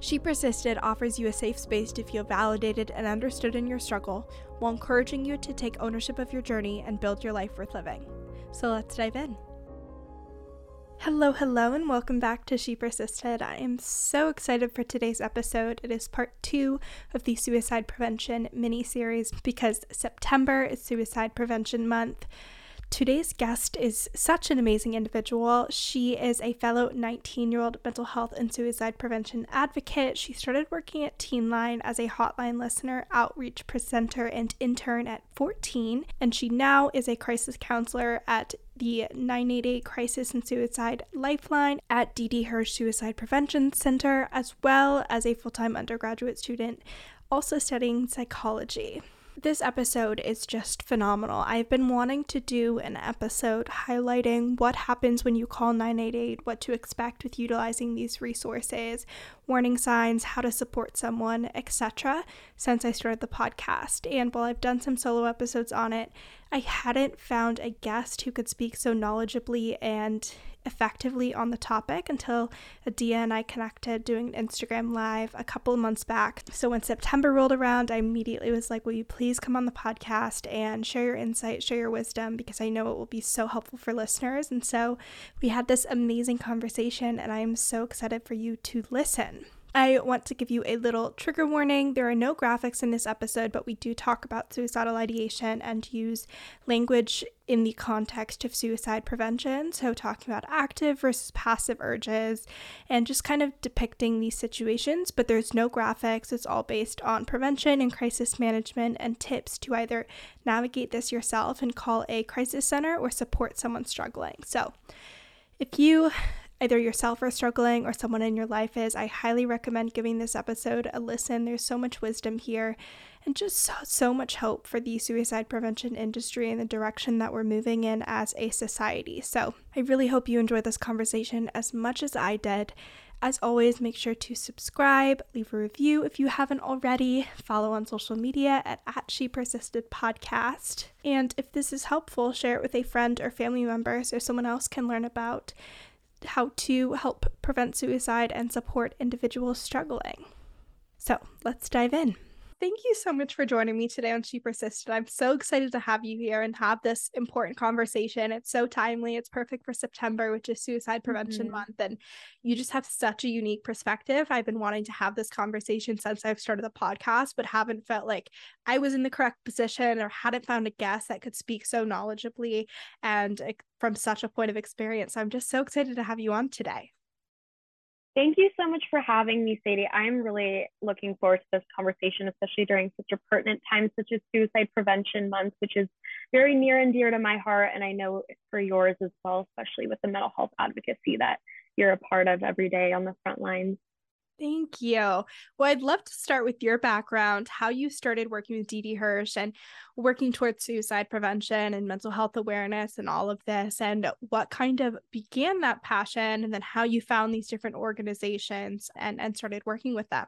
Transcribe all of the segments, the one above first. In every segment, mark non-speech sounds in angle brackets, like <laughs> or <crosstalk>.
She Persisted offers you a safe space to feel validated and understood in your struggle while encouraging you to take ownership of your journey and build your life worth living. So let's dive in. Hello, hello, and welcome back to She Persisted. I am so excited for today's episode. It is part two of the suicide prevention mini series because September is Suicide Prevention Month. Today's guest is such an amazing individual. She is a fellow 19 year old mental health and suicide prevention advocate. She started working at Teenline as a hotline listener, outreach presenter, and intern at 14, and she now is a crisis counselor at the 988 Crisis and Suicide Lifeline at Didi Hirsch Suicide Prevention Center, as well as a full time undergraduate student also studying psychology. This episode is just phenomenal. I've been wanting to do an episode highlighting what happens when you call 988, what to expect with utilizing these resources, warning signs, how to support someone, etc., since I started the podcast. And while I've done some solo episodes on it, I hadn't found a guest who could speak so knowledgeably and effectively on the topic until Adia and I connected doing an Instagram live a couple months back. So when September rolled around, I immediately was like, Will you please come on the podcast and share your insight, share your wisdom, because I know it will be so helpful for listeners. And so we had this amazing conversation, and I am so excited for you to listen. I want to give you a little trigger warning. There are no graphics in this episode, but we do talk about suicidal ideation and use language in the context of suicide prevention. So, talking about active versus passive urges and just kind of depicting these situations, but there's no graphics. It's all based on prevention and crisis management and tips to either navigate this yourself and call a crisis center or support someone struggling. So, if you either yourself are struggling or someone in your life is, I highly recommend giving this episode a listen. There's so much wisdom here and just so, so much hope for the suicide prevention industry and the direction that we're moving in as a society. So I really hope you enjoyed this conversation as much as I did. As always, make sure to subscribe, leave a review if you haven't already, follow on social media at, at She Persisted Podcast. And if this is helpful, share it with a friend or family member so someone else can learn about how to help prevent suicide and support individuals struggling. So let's dive in. Thank you so much for joining me today on She Persisted. I'm so excited to have you here and have this important conversation. It's so timely. It's perfect for September, which is Suicide Prevention mm-hmm. Month. And you just have such a unique perspective. I've been wanting to have this conversation since I've started the podcast, but haven't felt like I was in the correct position or hadn't found a guest that could speak so knowledgeably and from such a point of experience. So I'm just so excited to have you on today. Thank you so much for having me, Sadie. I'm really looking forward to this conversation, especially during such a pertinent time such as Suicide Prevention Month, which is very near and dear to my heart. And I know for yours as well, especially with the mental health advocacy that you're a part of every day on the front lines. Thank you. Well, I'd love to start with your background, how you started working with Didi Hirsch and working towards suicide prevention and mental health awareness and all of this, and what kind of began that passion, and then how you found these different organizations and, and started working with them.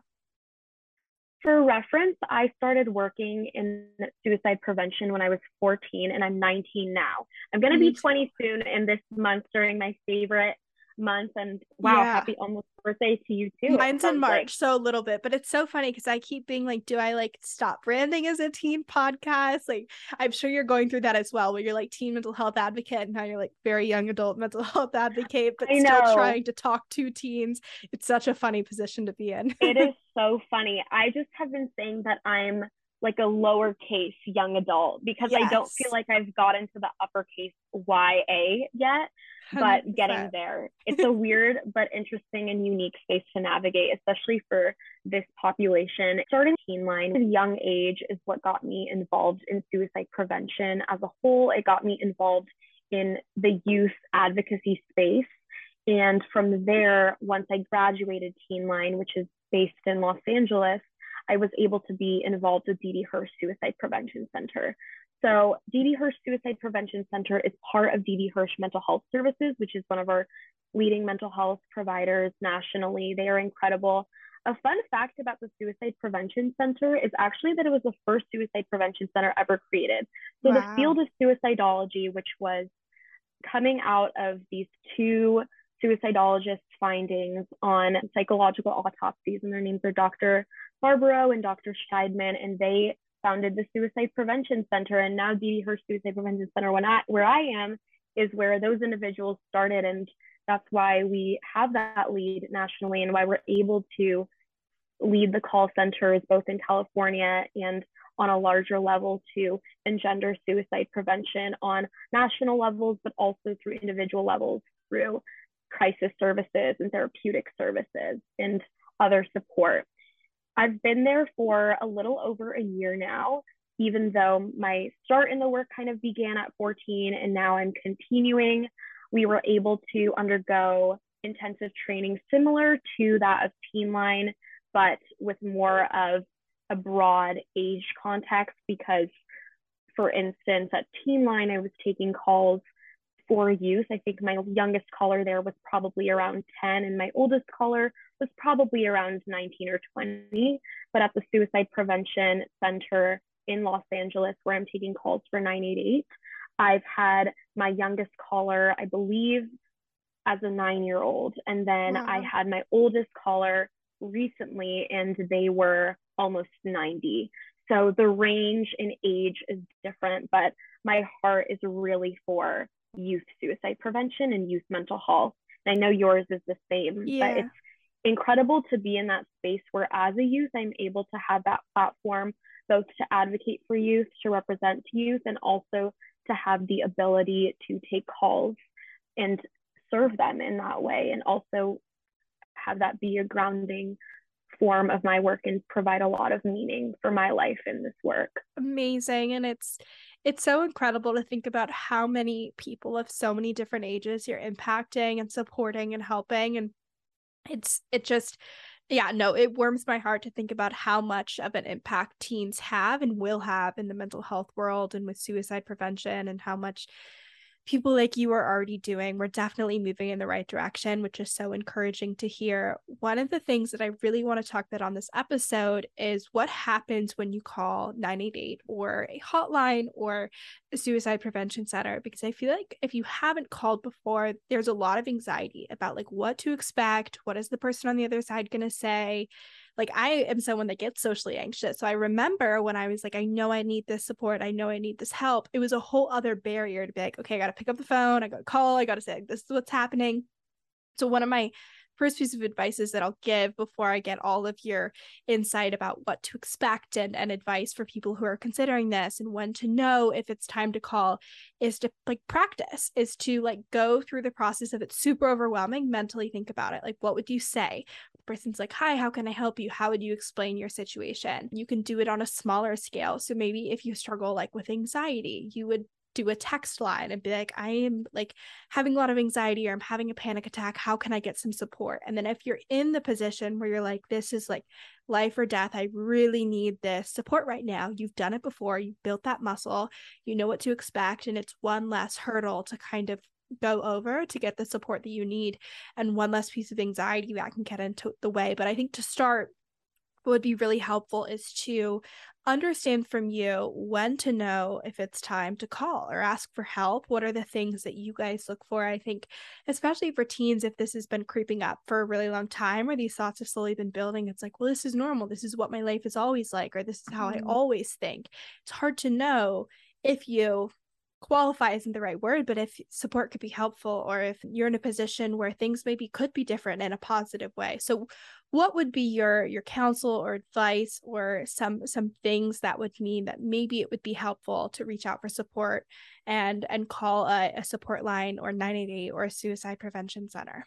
For reference, I started working in suicide prevention when I was 14 and I'm 19 now. I'm going to be mm-hmm. 20 soon in this month during my favorite month and wow yeah. happy almost birthday to you too. Mine's in march like. so a little bit but it's so funny because i keep being like do i like stop branding as a teen podcast? Like i'm sure you're going through that as well where you're like teen mental health advocate and now you're like very young adult mental health advocate but still trying to talk to teens. It's such a funny position to be in. It is <laughs> so funny. I just have been saying that i'm like a lowercase young adult because yes. I don't feel like I've gotten to the uppercase YA yet but 100%. getting there. <laughs> It's a weird but interesting and unique space to navigate, especially for this population. Starting Teenline at a young age is what got me involved in suicide prevention as a whole. It got me involved in the youth advocacy space And from there, once I graduated Teen Line, which is based in Los Angeles, I was able to be involved with Didi Hirsch Suicide Prevention Center. So Didi Hirsch Suicide Prevention Center is part of Didi Hirsch Mental Health Services, which is one of our leading mental health providers nationally. They are incredible. A fun fact about the Suicide Prevention Center is actually that it was the first suicide prevention center ever created. So wow. the field of suicidology, which was coming out of these two suicidologists' findings on psychological autopsies, and their names are Dr. Farberow and Dr. Shneidman, and they founded the Suicide Prevention Center. And now Didi Hirsch Suicide Prevention Center, when I, where I am, is where those individuals started. And that's why we have that lead nationally and why we're able to lead the call centers both in California and on a larger level to engender suicide prevention on national levels, but also through individual levels through crisis services and therapeutic services and other support. I've been there for a little over a year now, even though my start in the work kind of began at 14 and now I'm continuing. We were able to undergo intensive training similar to that of Teen Line, but with more of a broad age context because, for instance, at Teen Line, I was taking calls for youth. I think my youngest caller there was probably around 10, and my oldest caller was probably around 19 or 20. But at the Suicide Prevention Center in Los Angeles, where I'm taking calls for 988, I've had my youngest caller, I believe, as a nine year old. And then wow. I had my oldest caller recently, and they were almost 90. So the range in age is different, but my heart is really for youth suicide prevention and youth mental health. And I know yours is the same, yeah. but it's incredible to be in that space where as a youth, I'm able to have that platform both to advocate for youth, to represent youth, and also to have the ability to take calls and serve them in that way and also have that be a grounding form of my work and provide a lot of meaning for my life in this work. Amazing. And it's it's so incredible to think about how many people of so many different ages you're impacting and supporting and helping. And it's it just yeah, no, it warms my heart to think about how much of an impact teens have and will have in the mental health world and with suicide prevention and how much people like you are already doing. We're definitely moving in the right direction, which is so encouraging to hear. One of the things that I really want to talk about on this episode is what happens when you call 988 or a hotline or a suicide prevention center because I feel like if you haven't called before, there's a lot of anxiety about like what to expect, what is the person on the other side going to say? Like I am someone that gets socially anxious. So I remember when I was like, I know I need this support, I know I need this help. It was a whole other barrier to be like, okay, I got to pick up the phone, I got to call, I got to say, like, this is what's happening. So one of my first piece of advice is that I'll give before I get all of your insight about what to expect and, and advice for people who are considering this and when to know if it's time to call is to like practice, is to like go through the process of it's super overwhelming, mentally think about it. Like, what would you say? The person's like, Hi, how can I help you? How would you explain your situation? You can do it on a smaller scale. So maybe if you struggle like with anxiety, you would do a text line and be like, I am like having a lot of anxiety or I'm having a panic attack. How can I get some support? And then if you're in the position where you're like, this is like life or death, I really need this support right now. You've done it before, you've built that muscle, you know what to expect. And it's one less hurdle to kind of go over to get the support that you need and one less piece of anxiety that can get into the way. But I think to start, what would be really helpful is to understand from you when to know if it's time to call or ask for help. What are the things that you guys look for? I think, especially for teens, if this has been creeping up for a really long time or these thoughts have slowly been building, it's like, well, this is normal. This is what my life is always like, or this is how mm-hmm. I always think. It's hard to know if you qualify isn't the right word, but if support could be helpful or if you're in a position where things maybe could be different in a positive way. So what would be your your counsel or advice or some some things that would mean that maybe it would be helpful to reach out for support and and call a, a support line or 988 or a suicide prevention center?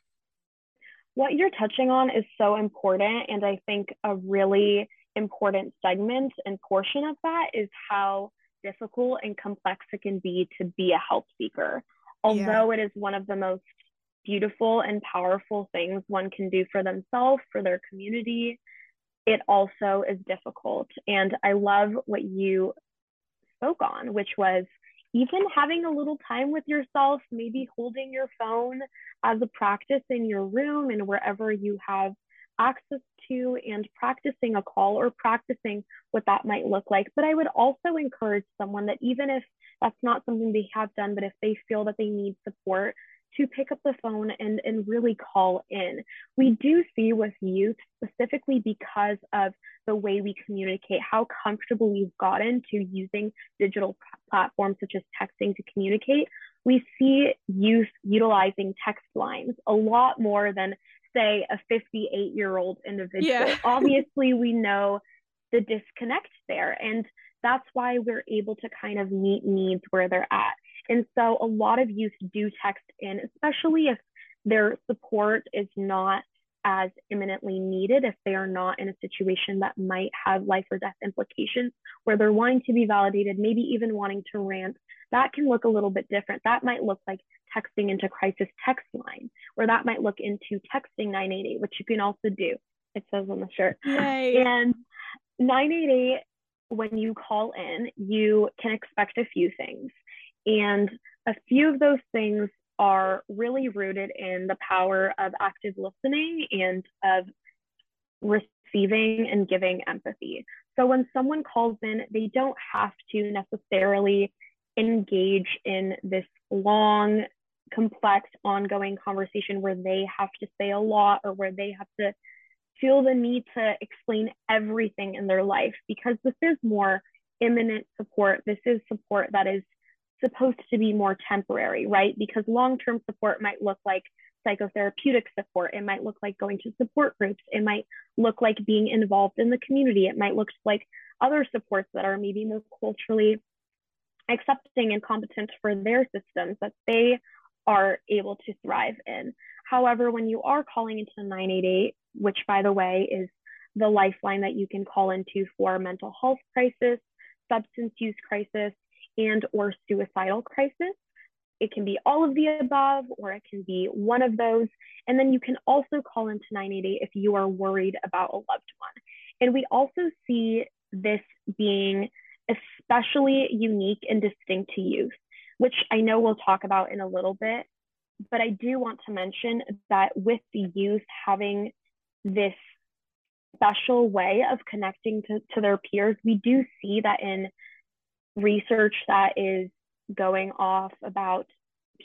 What you're touching on is so important and I think a really important segment and portion of that is how difficult and complex it can be to be a help seeker. Although yeah. it is one of the most beautiful and powerful things one can do for themselves, for their community, it also is difficult. And I love what you spoke on, which was even having a little time with yourself, maybe holding your phone as a practice in your room and wherever you have access to, and practicing a call or practicing what that might look like. But I would also encourage someone that even if that's not something they have done, but if they feel that they need support, to pick up the phone and, and really call in. We do see with youth, specifically because of the way we communicate, how comfortable we've gotten to using digital platforms such as texting to communicate. We see youth utilizing text lines a lot more than, say, a 58 year old individual. Yeah. <laughs> Obviously, we know the disconnect there. And that's why we're able to kind of meet needs where they're at. And so a lot of youth do text in, especially if their support is not as imminently needed, if they are not in a situation that might have life or death implications, where they're wanting to be validated, maybe even wanting to rant. That can look a little bit different. That might look like texting into crisis text line, or that might look into texting 988, which you can also do. It says on the shirt. Yay. And 988, when you call in, you can expect a few things. And a few of those things are really rooted in the power of active listening and of receiving and giving empathy. So when someone calls in, they don't have to necessarily engage in this long, complex, ongoing conversation where they have to say a lot or where they have to feel the need to explain everything in their life because this is more imminent support. This is support that is supposed to be more temporary, right? Because long term support might look like psychotherapeutic support. It might look like going to support groups. It might look like being involved in the community. It might look like other supports that are maybe more culturally accepting and competent for their systems that they are able to thrive in. However, when you are calling into 988, which by the way is the lifeline that you can call into for mental health crisis, substance use crisis, and or suicidal crisis. It can be all of the above, or it can be one of those. And then you can also call into 988 if you are worried about a loved one. And we also see this being especially unique and distinct to youth, which I know we'll talk about in a little bit. But I do want to mention that with the youth having this special way of connecting to, to their peers, we do see that in research that is going off about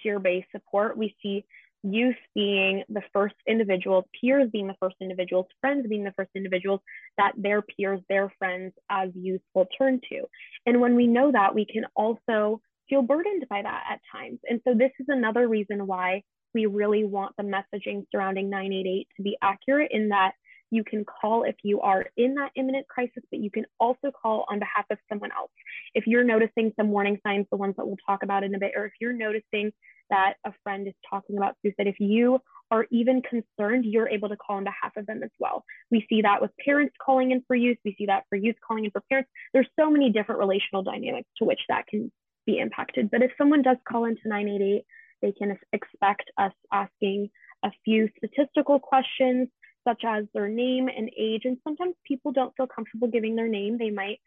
peer based support, we see youth being the first individuals, peers being the first individuals, friends being the first individuals that their peers, their friends as youth will turn to. And when we know that, we can also feel burdened by that at times. And so, this is another reason why we really want the messaging surrounding 988 to be accurate in that you can call if you are in that imminent crisis, but you can also call on behalf of someone else. If you're noticing some warning signs, the ones that we'll talk about in a bit, or if you're noticing that a friend is talking about suicide, if you are even concerned, you're able to call on behalf of them as well. We see that with parents calling in for youth. We see that for youth calling in for parents. There's so many different relational dynamics to which that can be impacted. But if someone does call into 988, they can expect us asking a few statistical questions such as their name and age. And sometimes people don't feel comfortable giving their name. They might,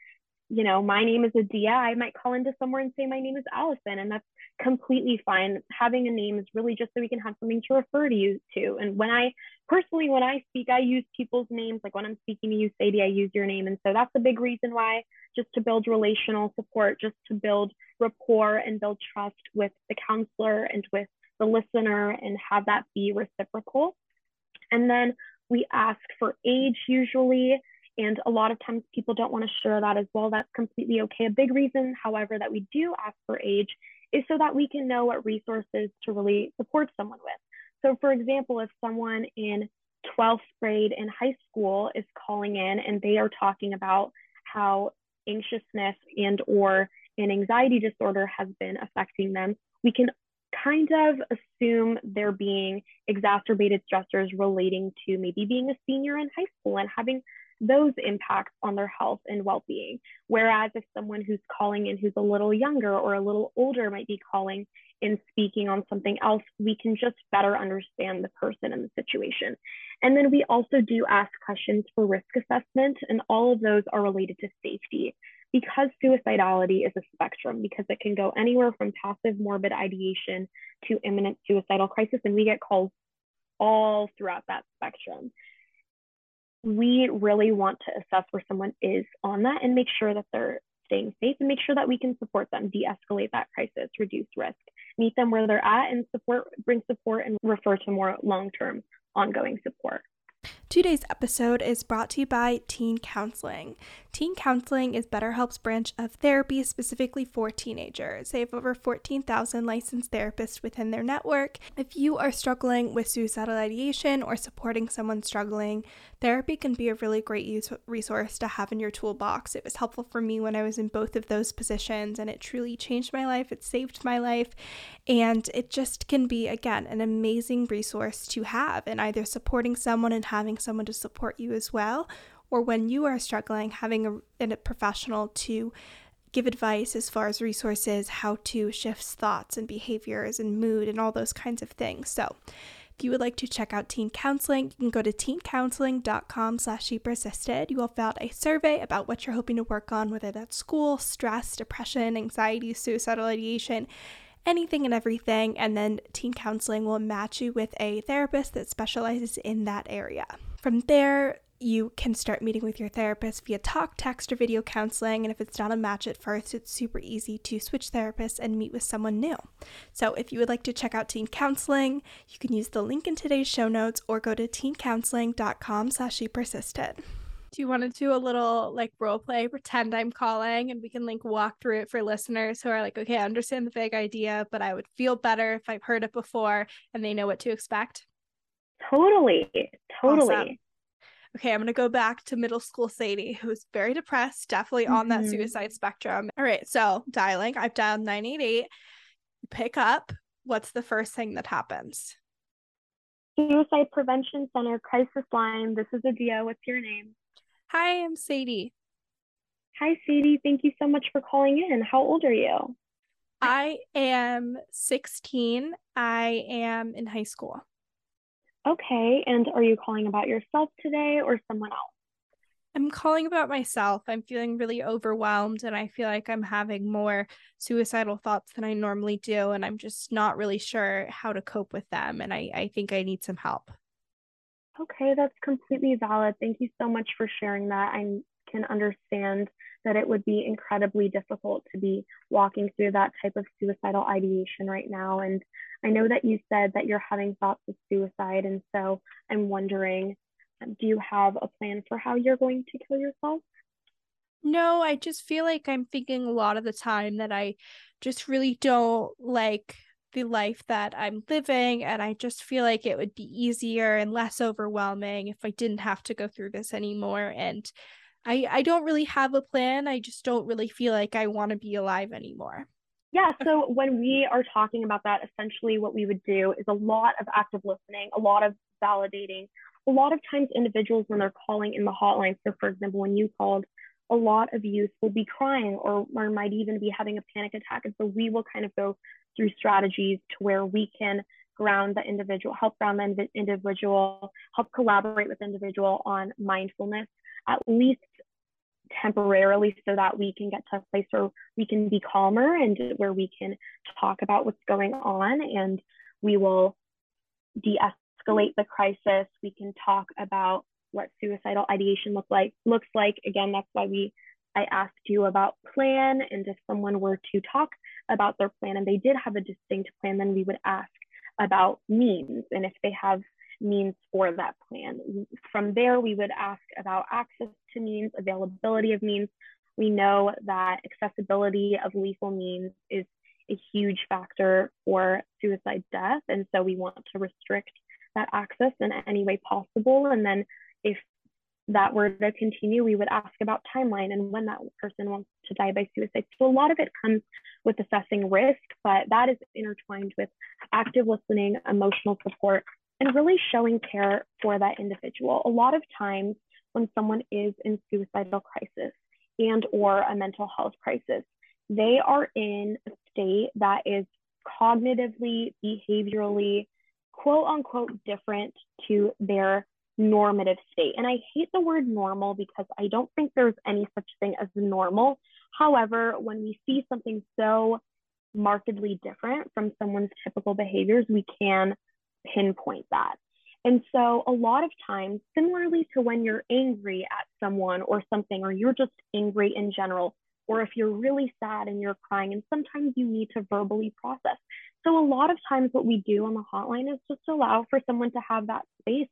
you know, my name is Adia. I might call into somewhere and say my name is Allison, and that's completely fine. Having a name is really just so we can have something to refer to you to. And when I personally, when I speak, I use people's names. Like when I'm speaking to you, Sadie, I use your name. And so that's a big reason why, just to build relational support, just to build rapport and build trust with the counselor and with the listener and have that be reciprocal. And then we ask for age usually, and a lot of times people don't want to share that as well. That's completely okay. A big reason, however, that we do ask for age is so that we can know what resources to really support someone with. So, for example, if someone in 12th grade in high school is calling in and they are talking about how anxiousness and or an anxiety disorder has been affecting them, we can kind of assume there being exacerbated stressors relating to maybe being a senior in high school and having those impacts on their health and well-being. Whereas if someone who's calling in who's a little younger or a little older might be calling in speaking on something else we can just better understand the person and the situation. And then we also do ask questions for risk assessment and all of those are related to safety because suicidality is a spectrum because it can go anywhere from passive morbid ideation to imminent suicidal crisis and we get calls all throughout that spectrum. We really want to assess where someone is on that and make sure that they're staying safe and make sure that we can support them de-escalate that crisis reduce risk meet them where they're at and support bring support and refer to more long-term ongoing support Today's episode is brought to you by Teen Counseling. Teen Counseling is BetterHelp's branch of therapy specifically for teenagers. They have over 14,000 licensed therapists within their network. If you are struggling with suicidal ideation or supporting someone struggling, therapy can be a really great use- resource to have in your toolbox. It was helpful for me when I was in both of those positions, and it truly changed my life. It saved my life, and it just can be, again, an amazing resource to have in either supporting someone and having someone to support you as well or when you are struggling, having a, a professional to give advice as far as resources, how to shift thoughts and behaviors and mood and all those kinds of things. So, if you would like to check out teen counseling, you can go to teencounseling.com slash she. You will fill out a survey about what you're hoping to work on, whether that's school, stress, depression, anxiety, suicidal ideation, anything and everything. And then teen counseling will match you with a therapist that specializes in that area. From there, you can start meeting with your therapist via talk, text, or video counseling. And if it's not a match at first, it's super easy to switch therapists and meet with someone new. So if you would like to check out teen counseling, you can use the link in today's show notes or go to teencounseling.com slash she persisted. Do you want to do a little like role play, pretend I'm calling, and we can like walk through it for listeners who are like, okay, I understand the vague idea, but I would feel better if I've heard it before and they know what to expect? Totally. Totally. Awesome okay, I'm going to go back to middle school Sadie, who's very depressed, definitely mm-hmm. on that mm-hmm. suicide spectrum. All right, so dialing, I've dialed 988. Pick up. What's the first thing that happens? Suicide Prevention Center crisis line. This is Adia. What's your name? Hi, I'm Sadie. Hi, Sadie. Thank you so much for calling in. How old are you? I am 16. I am in high school. Okay. And are you calling about yourself today or someone else? I'm calling about myself. I'm feeling really overwhelmed and I feel like I'm having more suicidal thoughts than I normally do. And I'm just not really sure how to cope with them. And I, I think I need some help. Okay, that's completely valid. Thank you so much for sharing that. I can understand that it would be incredibly difficult to be walking through that type of suicidal ideation right now. And I know that you said that you're having thoughts of suicide. And so I'm wondering do you have a plan for how you're going to kill yourself? No, I just feel like I'm thinking a lot of the time that I just really don't like the life that I'm living. And I just feel like it would be easier and less overwhelming if I didn't have to go through this anymore. And I I don't really have a plan. I just don't really feel like I want to be alive anymore. Yeah, so when we are talking about that, essentially what we would do is a lot of active listening, a lot of validating. A lot of times, individuals, when they're calling in the hotline, so for example, when you called, a lot of youth will be crying or, or might even be having a panic attack. And so we will kind of go through strategies to where we can ground the individual, help ground the individual, help collaborate with individual on mindfulness at least temporarily so that we can get to a place where we can be calmer and where we can talk about what's going on and we will de-escalate the crisis. We can talk about what suicidal ideation look like looks like. Again that's why we i asked you about plan and if someone were to talk about their plan and they did have a distinct plan then we would ask about means. And if they have means for that plan. From there, we would ask about access to means, availability of means. We know that accessibility of lethal means is a huge factor for suicide death. And so we want to restrict that access in any way possible. And then if that were to continue, we would ask about timeline and when that person wants to die by suicide. So a lot of it comes with assessing risk, but that is intertwined with active listening, emotional support, and really showing care for that individual. A lot of times when someone is in suicidal crisis and or a mental health crisis. They are in a state that is cognitively, behaviorally, quote unquote, different to their normative state. And I hate the word normal because I don't think there's any such thing as normal. However, when we see something so markedly different from someone's typical behaviors, we can pinpoint that. And so, a lot of times, similarly to when you're angry at someone or something, or you're just angry in general, or if you're really sad and you're crying, and sometimes you need to verbally process. So, a lot of times, what we do on the hotline is just allow for someone to have that space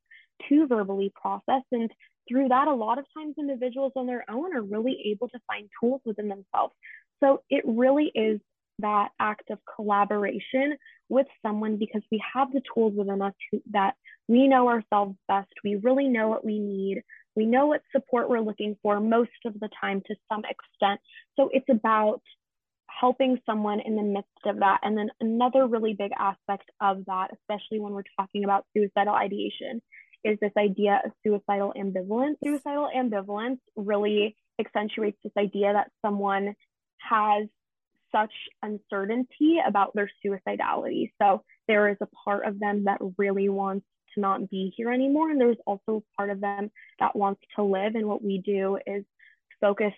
to verbally process. And through that, a lot of times individuals on their own are really able to find tools within themselves. So, it really is that act of collaboration with someone because we have the tools within us that we know ourselves best. We really know what we need. We know what support we're looking for most of the time to some extent. So it's about helping someone in the midst of that. And then another really big aspect of that, especially when we're talking about suicidal ideation, is this idea of suicidal ambivalence. Suicidal ambivalence really accentuates this idea that someone has such uncertainty about their suicidality. So there is a part of them that really wants to not be here anymore. And there's also a part of them that wants to live. And what we do is focus,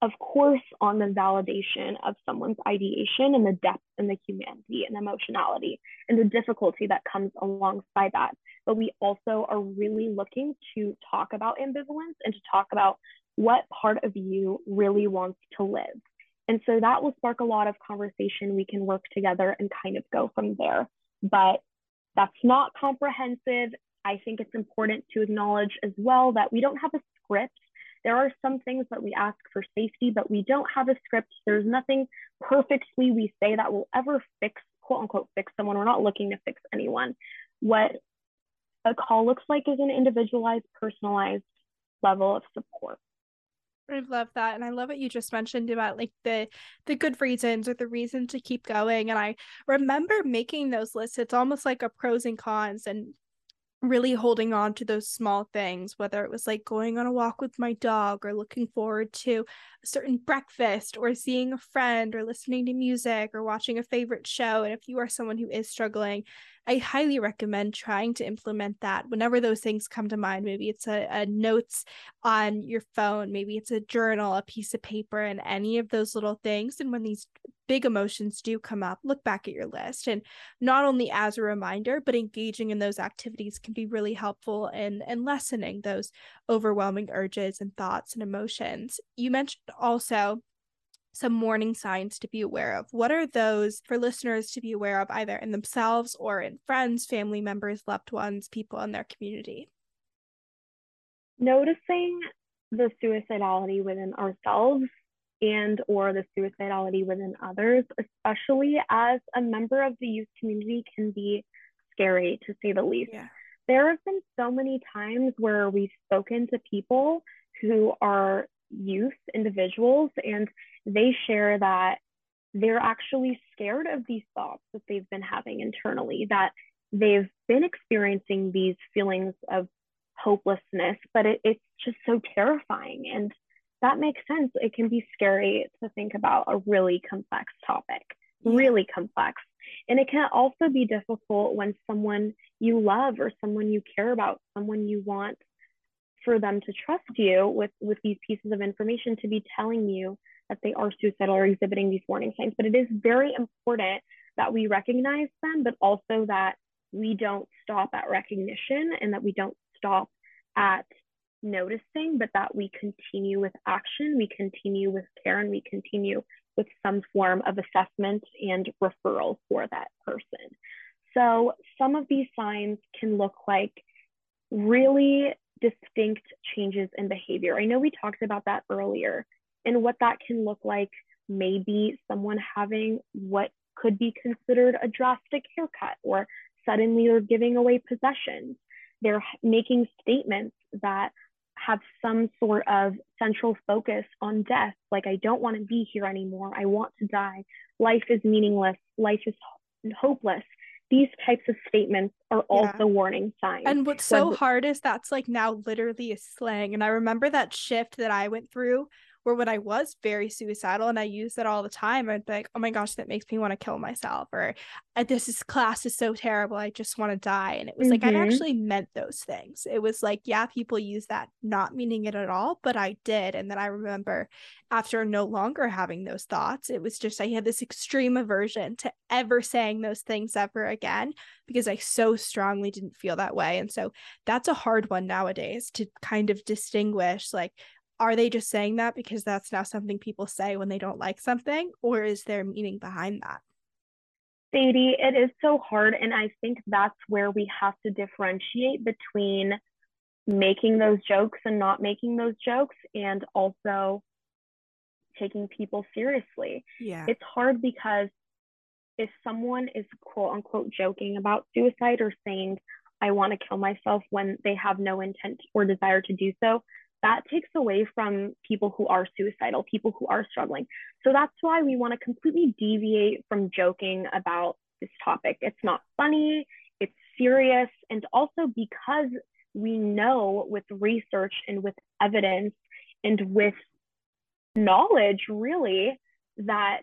of course, on the validation of someone's ideation and the depth and the humanity and emotionality and the difficulty that comes alongside that. But we also are really looking to talk about ambivalence and to talk about what part of you really wants to live and so that will spark a lot of conversation. We can work together and kind of go from there. But that's not comprehensive. I think it's important to acknowledge as well that we don't have a script. There are some things that we ask for safety, but we don't have a script. There's nothing perfectly we say that will ever fix, quote unquote, fix someone. We're not looking to fix anyone. What a call looks like is an individualized, personalized level of support. I love that. And I love what you just mentioned about like the the good reasons or the reason to keep going. And I remember making those lists. It's almost like a pros and cons and really holding on to those small things, whether it was like going on a walk with my dog or looking forward to a certain breakfast or seeing a friend or listening to music or watching a favorite show. And if you are someone who is struggling, I highly recommend trying to implement that whenever those things come to mind. Maybe it's a, a notes on your phone, maybe it's a journal, a piece of paper, and any of those little things. And when these big emotions do come up, look back at your list. And not only as a reminder, but engaging in those activities can be really helpful in, in lessening those overwhelming urges and thoughts and emotions. You mentioned also some warning signs to be aware of. What are those for listeners to be aware of, either in themselves or in friends, family members, loved ones, people in their community? Noticing the suicidality within ourselves and or the suicidality within others especially as a member of the youth community can be scary to say the least yeah. there have been so many times where we've spoken to people who are youth individuals and they share that they're actually scared of these thoughts that they've been having internally, that they've been experiencing these feelings of hopelessness, but it, it's just so terrifying. And that makes sense. It can be scary to think about a really complex topic, really complex. And it can also be difficult when someone you love or someone you care about, someone you want for them to trust you with, with these pieces of information to be telling you that they are suicidal or exhibiting these warning signs. But it is very important that we recognize them, but also that we don't stop at recognition and that we don't stop at noticing, but that we continue with action, we continue with care, and we continue with some form of assessment and referral for that person. So, some of these signs can look like really distinct changes in behavior. I know we talked about that earlier and what that can look like. Maybe someone having what could be considered a drastic haircut, or suddenly they're giving away possessions. They're making statements that have some sort of central focus on death, like, I don't want to be here anymore. I want to die. Life is meaningless. Life is hopeless. these types of statements are also warning signs. And what's so hard is that's like now literally a slang. And I remember that shift that I went through where when I was very suicidal and I used it all the time, I'd be like, oh my gosh, that makes me want to kill myself. Or uh, this is class is so terrible. I just want to die. And it was mm-hmm. like, I actually meant those things. It was like, yeah, people use that not meaning it at all, but I did. And then I remember after no longer having those thoughts, it was just, I had this extreme aversion to ever saying those things ever again because I so strongly didn't feel that way. And so that's a hard one nowadays to kind of distinguish like, are they just saying that because that's now something people say when they don't like something or is there meaning behind that? Sadie it is so hard and i think that's where we have to differentiate between making those jokes and not making those jokes and also taking people seriously. Yeah. It's hard because if someone is quote unquote joking about suicide or saying i want to kill myself when they have no intent or desire to do so that takes away from people who are suicidal, people who are struggling. So that's why we want to completely deviate from joking about this topic. It's not funny, it's serious. And also because we know with research and with evidence and with knowledge, really, that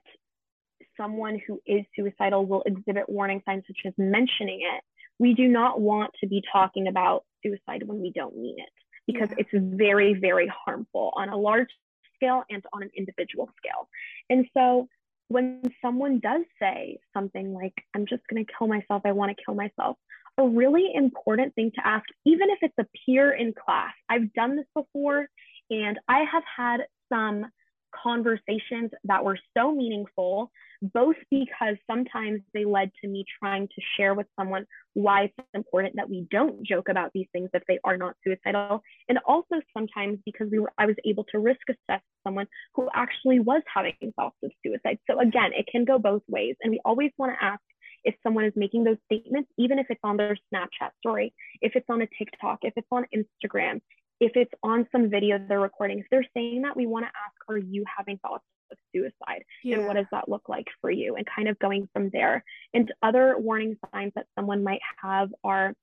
someone who is suicidal will exhibit warning signs such as mentioning it. We do not want to be talking about suicide when we don't mean it because yeah. it's very, very harmful on a large scale and on an individual scale. And so when someone does say something like, I'm just going to kill myself, I want to kill myself, a really important thing to ask, even if it's a peer in class, I've done this before and I have had some conversations that were so meaningful, both because sometimes they led to me trying to share with someone why it's important that we don't joke about these things if they are not suicidal, and also sometimes because we were I was able to risk assess someone who actually was having thoughts of suicide. So again, it can go both ways, and we always want to ask if someone is making those statements, even if it's on their Snapchat story, if it's on a TikTok, if it's on Instagram, if it's on some video they're recording, if they're saying that, we want to ask, are you having thoughts of suicide? Yeah. And what does that look like for you? And kind of going from there. And other warning signs that someone might have are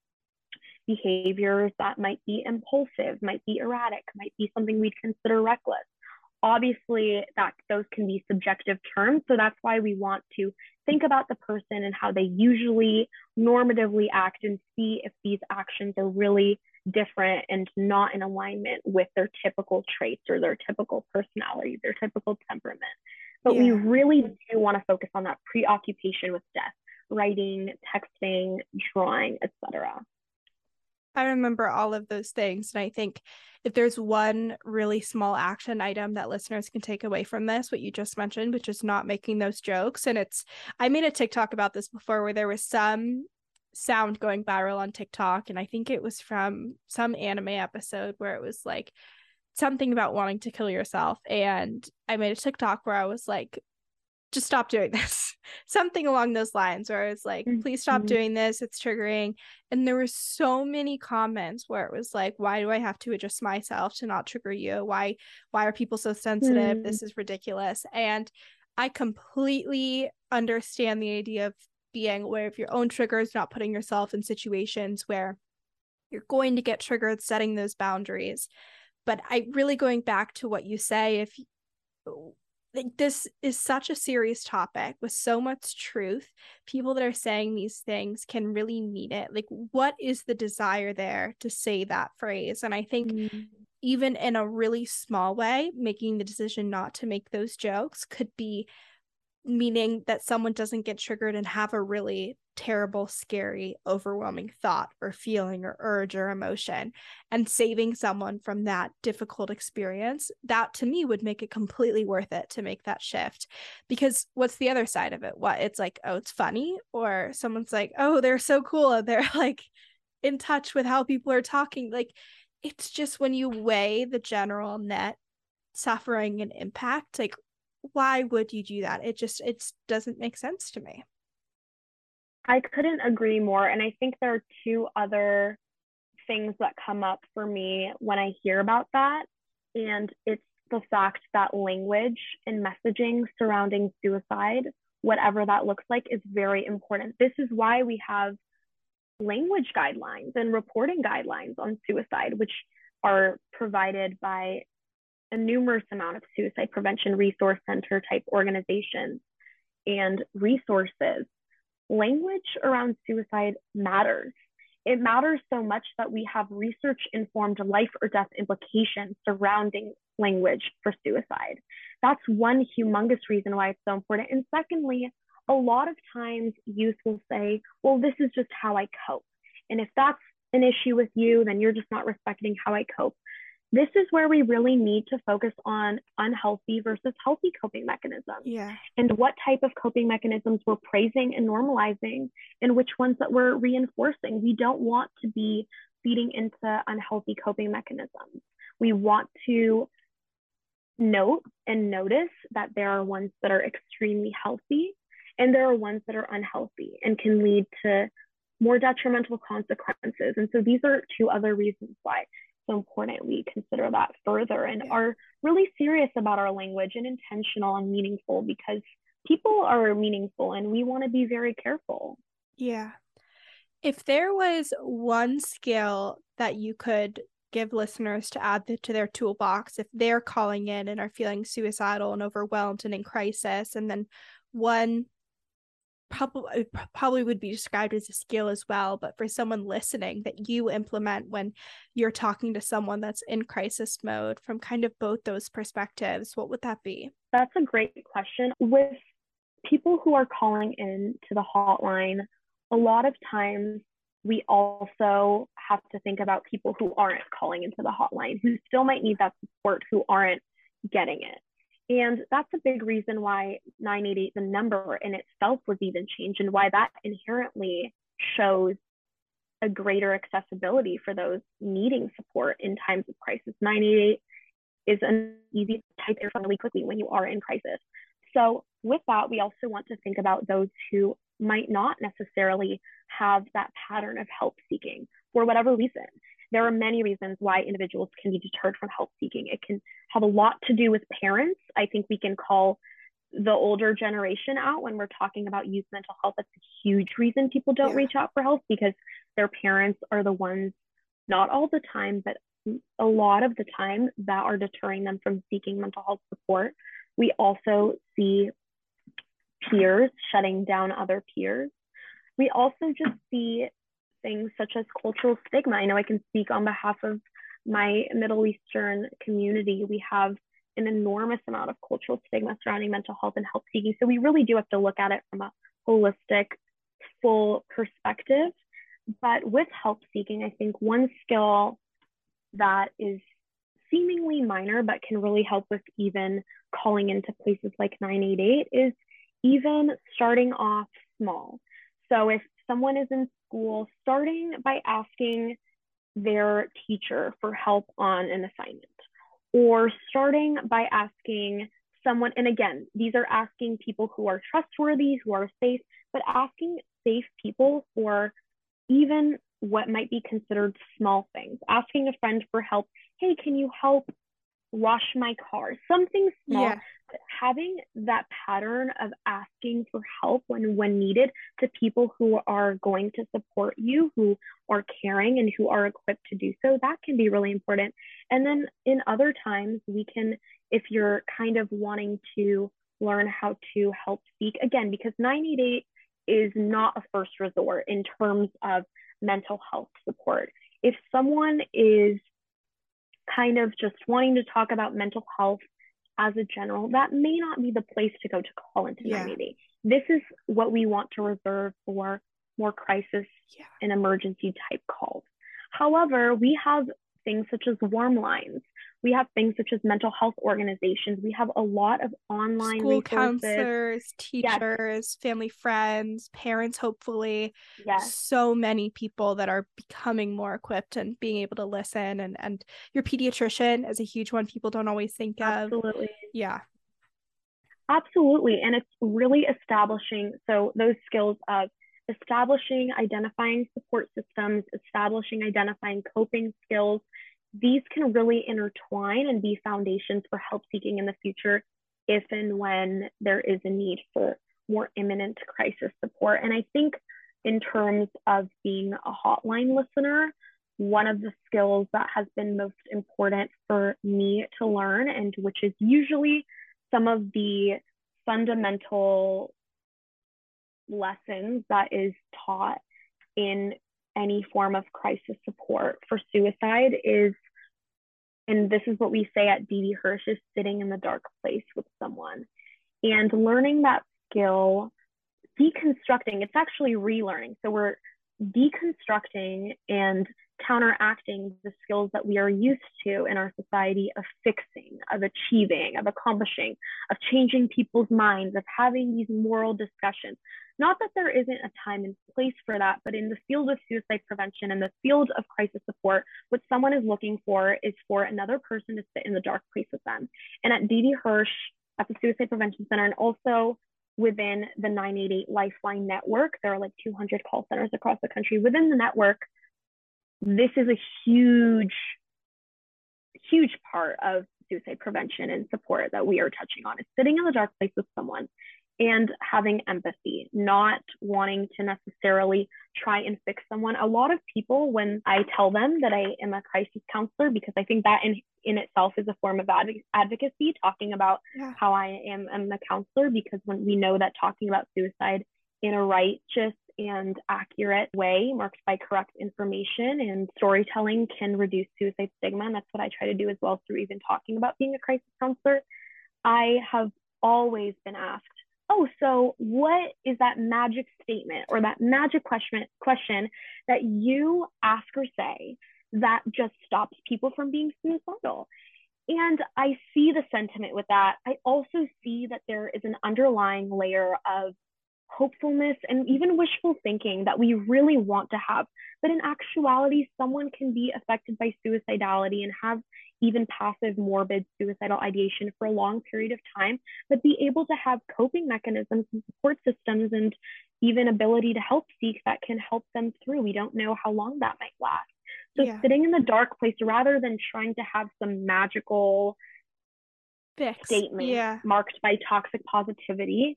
behaviors that might be impulsive, might be erratic, might be something we'd consider reckless. Obviously, that those can be subjective terms. So that's why we want to think about the person and how they usually normatively act and see if these actions are really different and not in alignment with their typical traits or their typical personality, their typical temperament. But yeah. we really do want to focus on that preoccupation with death, writing, texting, drawing, etc. I remember all of those things. And I think if there's one really small action item that listeners can take away from this, what you just mentioned, which is not making those jokes. And it's, I made a TikTok about this before where there was some sound going viral on TikTok. And I think it was from some anime episode where it was like something about wanting to kill yourself. And I made a TikTok where I was like, just stop doing <laughs> this. something along those lines where I was like, please stop mm-hmm. doing this. It's triggering. And there were so many comments where it was like, why do I have to adjust myself to not trigger you? Why why are people so sensitive? Mm. This is ridiculous. And I completely understand the idea of being aware of your own triggers, not putting yourself in situations where you're going to get triggered, setting those boundaries. But I really going back to what you say, if like this is such a serious topic with so much truth, people that are saying these things can really mean it. Like, what is the desire there to say that phrase? And I think mm-hmm. even in a really small way, making the decision not to make those jokes could be meaning that someone doesn't get triggered and have a really terrible, scary, overwhelming thought or feeling or urge or emotion and saving someone from that difficult experience, that to me would make it completely worth it to make that shift. Because what's the other side of it? What it's like, oh, it's funny, or someone's like, oh, they're so cool. They're <laughs> like in touch with how people are talking. Like, it's just when you weigh the general net suffering and impact, like why would you do that? It just it doesn't make sense to me. I couldn't agree more and I think there are two other things that come up for me when I hear about that and it's the fact that language and messaging surrounding suicide whatever that looks like is very important. This is why we have language guidelines and reporting guidelines on suicide, which are provided by a numerous amount of suicide prevention resource center type organizations and resources. Language around suicide matters. It matters so much that we have research informed life or death implications surrounding language for suicide. That's one humongous reason why it's so important. And secondly, a lot of times youth will say, well, this is just how I cope. And if that's an issue with you, then you're just not respecting how I cope. This is where we really need to focus on unhealthy versus healthy coping mechanisms. Yeah. And what type of coping mechanisms we're praising and normalizing, and which ones that we're reinforcing. We don't want to be feeding into unhealthy coping mechanisms. We want to note and notice that there are ones that are extremely healthy and there are ones that are unhealthy and can lead to more detrimental consequences. And so these are two other reasons why so important we consider that further and yeah. are really serious about our language and intentional and meaningful because people are meaningful and we want to be very careful. Yeah. If there was one skill that you could give listeners to add to their toolbox if they're calling in and are feeling suicidal and overwhelmed and in crisis, and then one probably uh, probably would be described as a skill as well but for someone listening that you implement when you're talking to someone that's in crisis mode from kind of both those perspectives what would that be? That's a great question. With people who are calling in to the hotline a lot of times we also have to think about people who aren't calling into the hotline who still might need that support who aren't getting it and that's a big reason why 988, the number in itself, was even changed, and why that inherently shows a greater accessibility for those needing support in times of crisis. 988 is an easy type in really quickly when you are in crisis. So, with that, we also want to think about those who might not necessarily have that pattern of help seeking for whatever reason there are many reasons why individuals can be deterred from help seeking. It can have a lot to do with parents. I think we can call the older generation out when we're talking about youth mental health. That's a huge reason people don't yeah. reach out for help because their parents are the ones, not all the time, but a lot of the time, that are deterring them from seeking mental health support. We also see peers shutting down other peers. We also just see things such as cultural stigma. I know I can speak on behalf of my Middle Eastern community. We have an enormous amount of cultural stigma surrounding mental health and help seeking. So we really do have to look at it from a holistic, full perspective. But with help seeking, I think one skill that is seemingly minor but can really help with even calling into places like 988 is even starting off small. So if someone is in school, starting by asking their teacher for help on an assignment, or starting by asking someone, and again, these are asking people who are trustworthy, who are safe, but asking safe people for even what might be considered small things. Asking a friend for help, hey, can you help wash my car? Something small. Yeah having that pattern of asking for help when when needed to people who are going to support you who are caring and who are equipped to do so that can be really important and then in other times we can if you're kind of wanting to learn how to help seek again because 988 is not a first resort in terms of mental health support if someone is kind of just wanting to talk about mental health as a general, that may not be the place to go to call into yeah. 988. This is what we want to reserve for more crisis yeah. and emergency type calls. However, we have things such as warm lines we have things such as mental health organizations. We have a lot of online school resources. counselors, teachers, yes. family friends, parents, hopefully. Yes. So many people that are becoming more equipped and being able to listen. And, and your pediatrician is a huge one people don't always think Absolutely. of. Absolutely. Yeah. Absolutely. And it's really establishing so those skills of establishing, identifying support systems, establishing, identifying coping skills, these can really intertwine and be foundations for help seeking in the future if and when there is a need for more imminent crisis support. And I think in terms of being a hotline listener, one of the skills that has been most important for me to learn, and which is usually some of the fundamental lessons that is taught in any form of crisis support for suicide is and this is what we say at Didi Hirsch is sitting in the dark place with someone and learning that skill deconstructing it's actually relearning so we're deconstructing and counteracting the skills that we are used to in our society of fixing, of achieving, of accomplishing, of changing people's minds, of having these moral discussions. Not that there isn't a time and place for that, but in the field of suicide prevention and the field of crisis support, what someone is looking for is for another person to sit in the dark place with them. And at Didi Hirsch, at the Suicide Prevention Center, and also within the 988 Lifeline network, there are like 200 call centers across the country. Within the network, this is a huge, huge part of suicide prevention and support that we are touching on is sitting in the dark place with someone and having empathy, not wanting to necessarily try and fix someone. A lot of people, when I tell them that I am a crisis counselor, because I think that in, in itself is a form of adv- advocacy, talking about yeah. how I am, am a counselor, because when we know that talking about suicide in a righteous and accurate way, marked by correct information and storytelling, can reduce suicide stigma. And that's what I try to do as well through even talking about being a crisis counselor. I have always been asked, oh, so what is that magic statement or that magic question, question that you ask or say that just stops people from being suicidal? And I see the sentiment with that. I also see that there is an underlying layer of hopefulness and even wishful thinking that we really want to have. But in actuality, someone can be affected by suicidality and have even passive morbid suicidal ideation for a long period of time, but be able to have coping mechanisms and support systems and even ability to help seek that can help them through. We don't know how long that might last. So yeah. sitting in the dark place rather than trying to have some magical Fix. statement yeah. marked by toxic positivity,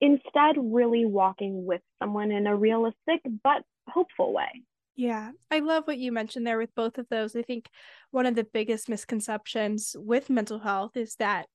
instead really walking with someone in a realistic but hopeful way. Yeah, I love what you mentioned there with both of those. I think one of the biggest misconceptions with mental health is that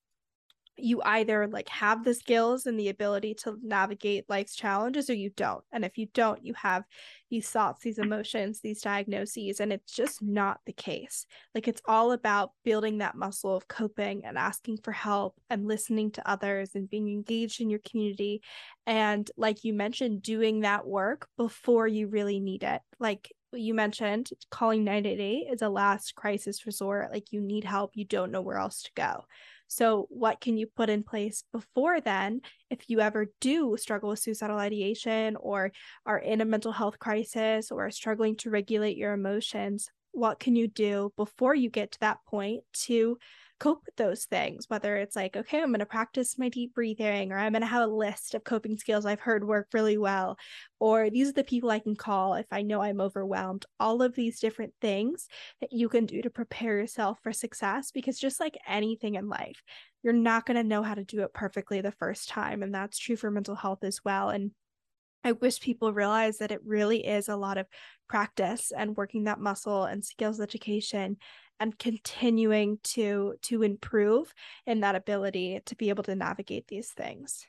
you either like have the skills and the ability to navigate life's challenges or you don't and if you don't you have these thoughts these emotions these diagnoses and it's just not the case. Like it's all about building that muscle of coping and asking for help and listening to others and being engaged in your community and like you mentioned doing that work before you really need it. Like you mentioned calling 988 is a last crisis resort. Like you need help. You don't know where else to go so, what can you put in place before then if you ever do struggle with suicidal ideation or are in a mental health crisis or are struggling to regulate your emotions? What can you do before you get to that point to cope with those things, whether it's like, okay, I'm going to practice my deep breathing, or I'm going to have a list of coping skills I've heard work really well, or these are the people I can call if I know I'm overwhelmed. All of these different things that you can do to prepare yourself for success, because just like anything in life, you're not going to know how to do it perfectly the first time. And that's true for mental health as well. And I wish people realize that it really is a lot of practice and working that muscle and skills education and continuing to to improve in that ability to be able to navigate these things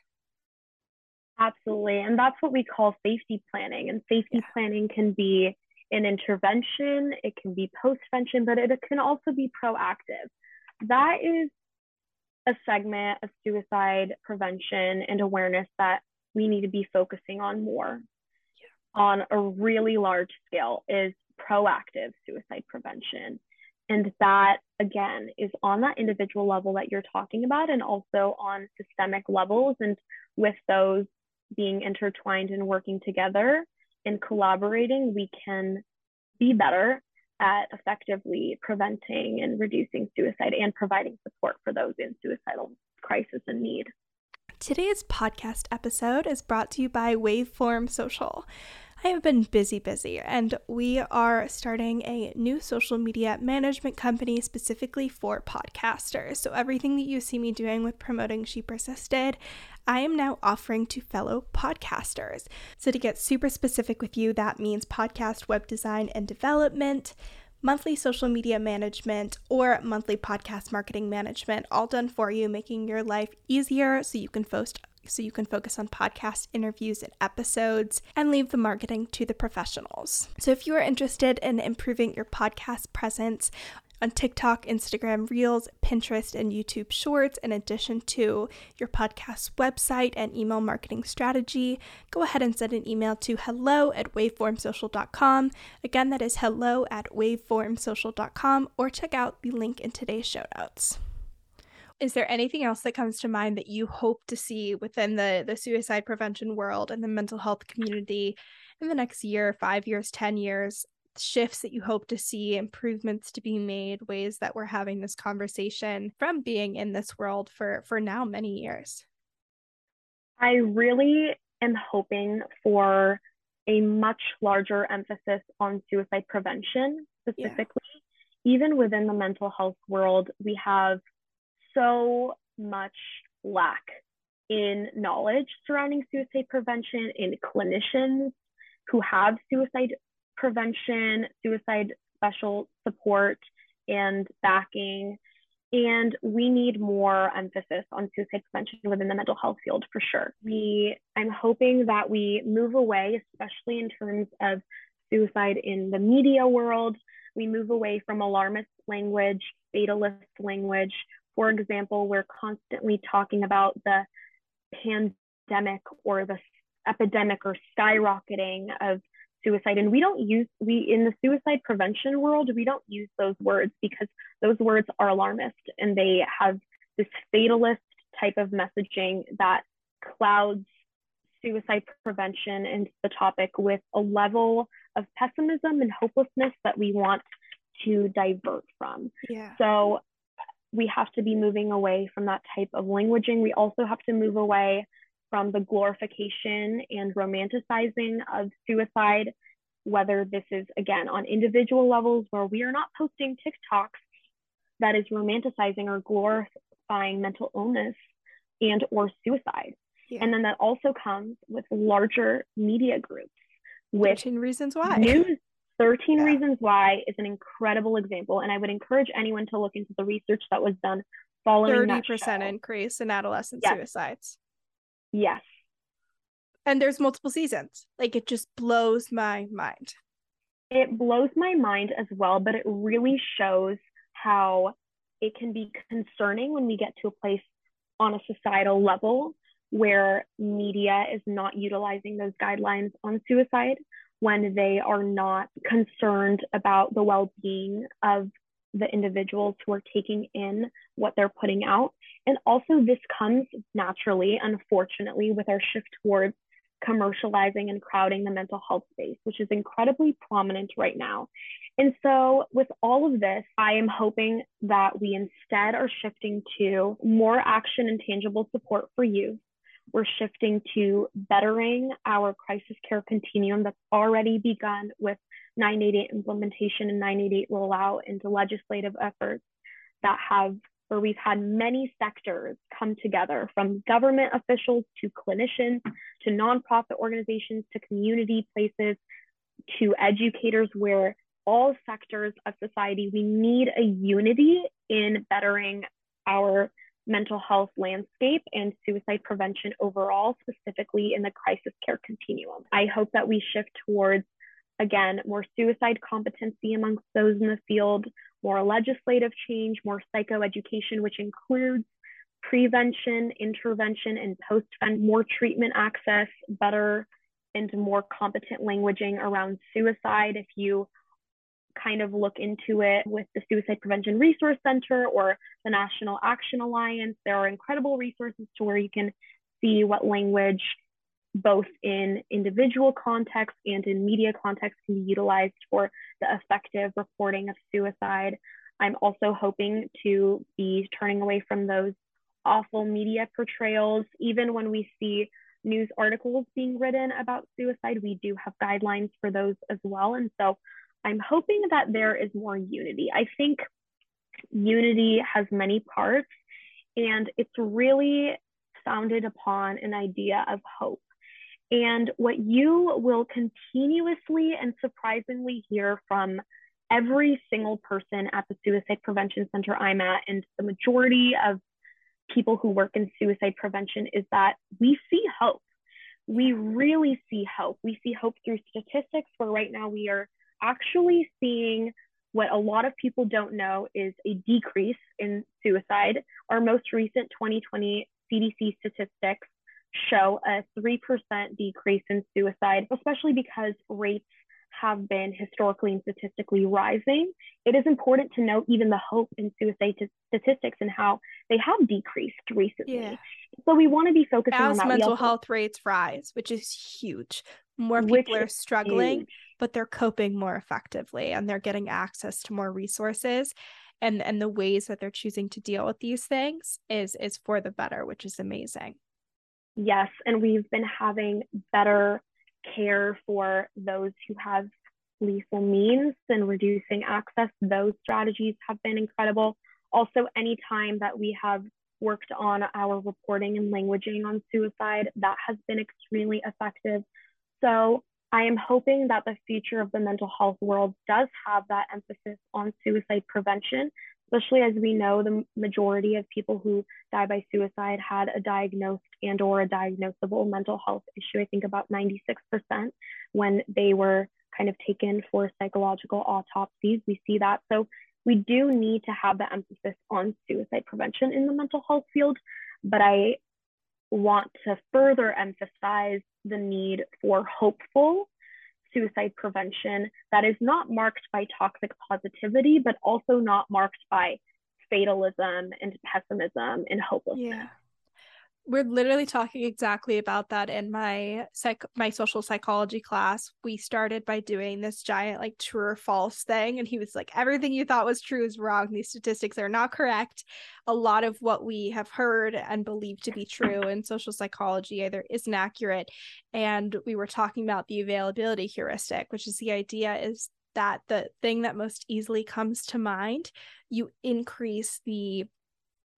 absolutely and that's what we call safety planning and safety yeah. planning can be an intervention it can be postvention but it can also be proactive that is a segment of suicide prevention and awareness that we need to be focusing on more yeah. on a really large scale is proactive suicide prevention and that, again, is on that individual level that you're talking about and also on systemic levels. And with those being intertwined and working together and collaborating, we can be better at effectively preventing and reducing suicide and providing support for those in suicidal crisis and need. Today's podcast episode is brought to you by Waveform Social. I have been busy, busy, and we are starting a new social media management company specifically for podcasters. So, everything that you see me doing with promoting She Persisted, I am now offering to fellow podcasters. So, to get super specific with you, that means podcast web design and development monthly social media management, or monthly podcast marketing management, all done for you, making your life easier so you can post so you can focus on podcast interviews and episodes and leave the marketing to the professionals. So if you are interested in improving your podcast presence on TikTok, Instagram Reels, Pinterest, and YouTube Shorts, in addition to your podcast website and email marketing strategy, go ahead and send an email to hello at waveformsocial.com. Again, that is hello at waveformsocial.com, or check out the link in today's show notes. Is there anything else that comes to mind that you hope to see within the, the suicide prevention world and the mental health community in the next year, five years, 10 years? shifts that you hope to see, improvements to be made, ways that we're having this conversation from being in this world for for now many years? I really am hoping for a much larger emphasis on suicide prevention specifically. Yeah. Even within the mental health world, we have so much lack in knowledge surrounding suicide prevention in clinicians who have suicide prevention, suicide special support, and backing. And we need more emphasis on suicide prevention within the mental health field for sure. We, I'm hoping that we move away, especially in terms of suicide in the media world. We move away from alarmist language, fatalist language. For example, we're constantly talking about the pandemic or the epidemic or skyrocketing of suicide. And we don't use we in the suicide prevention world we don't use those words because those words are alarmist and they have this fatalist type of messaging that clouds suicide prevention and the topic with a level of pessimism and hopelessness that we want to divert from. Yeah. So we have to be moving away from that type of languaging we also have to move away from the glorification and romanticizing of suicide, whether this is again on individual levels where we are not posting TikToks that is romanticizing or glorifying mental illness and or suicide. Yeah. And then that also comes with larger media groups with 13 reasons why. News 13 yeah. reasons why is an incredible example and I would encourage anyone to look into the research that was done following 30% increase in adolescent yes. suicides. Yes. And there's multiple seasons. Like it just blows my mind. It blows my mind as well, but it really shows how it can be concerning when we get to a place on a societal level where media is not utilizing those guidelines on suicide when they are not concerned about the well-being of the individuals who are taking in what they're putting out. And also, this comes naturally, unfortunately, with our shift towards commercializing and crowding the mental health space, which is incredibly prominent right now. And so, with all of this, I am hoping that we instead are shifting to more action and tangible support for youth. We're shifting to bettering our crisis care continuum that's already begun with 988 implementation and 988 rollout into legislative efforts that have where we've had many sectors come together from government officials to clinicians to nonprofit organizations to community places to educators where all sectors of society we need a unity in bettering our mental health landscape and suicide prevention overall specifically in the crisis care continuum i hope that we shift towards again, more suicide competency amongst those in the field, more legislative change, more psychoeducation, which includes prevention, intervention, and post more treatment access, better and more competent languaging around suicide. If you kind of look into it with the Suicide Prevention Resource Center or the National Action Alliance, there are incredible resources to where you can see what language both in individual context and in media context can be utilized for the effective reporting of suicide. I'm also hoping to be turning away from those awful media portrayals, even when we see news articles being written about suicide. We do have guidelines for those as well. And so I'm hoping that there is more unity. I think unity has many parts, and it's really founded upon an idea of hope. And what you will continuously and surprisingly hear from every single person at the Suicide Prevention Center I'm at, and the majority of people who work in suicide prevention, is that we see hope. We really see hope. We see hope through statistics, where right now we are actually seeing what a lot of people don't know is a decrease in suicide. Our most recent 2020 CDC statistics show a 3% decrease in suicide, especially because rates have been historically and statistically rising. It is important to note even the hope in suicide t- statistics and how they have decreased recently. Yeah. So we want to be focusing As on that. mental also- health rates rise, which is huge. More people are struggling, huge. but they're coping more effectively and they're getting access to more resources and and the ways that they're choosing to deal with these things is is for the better, which is amazing. Yes, and we've been having better care for those who have lethal means and reducing access. Those strategies have been incredible. Also, anytime that we have worked on our reporting and languaging on suicide, that has been extremely effective. So I am hoping that the future of the mental health world does have that emphasis on suicide prevention, especially as we know the majority of people who die by suicide had a diagnosed and or a diagnosable mental health issue. I think about 96% when they were kind of taken for psychological autopsies. We see that. So we do need to have the emphasis on suicide prevention in the mental health field, but I want to further emphasize the need for hopeful suicide prevention that is not marked by toxic positivity, but also not marked by fatalism and pessimism and hopelessness. Yeah we're literally talking exactly about that in my psych my social psychology class. We started by doing this giant like true or false thing and he was like everything you thought was true is wrong. These statistics are not correct. A lot of what we have heard and believed to be true in social psychology either isn't accurate and we were talking about the availability heuristic, which is the idea is that the thing that most easily comes to mind, you increase the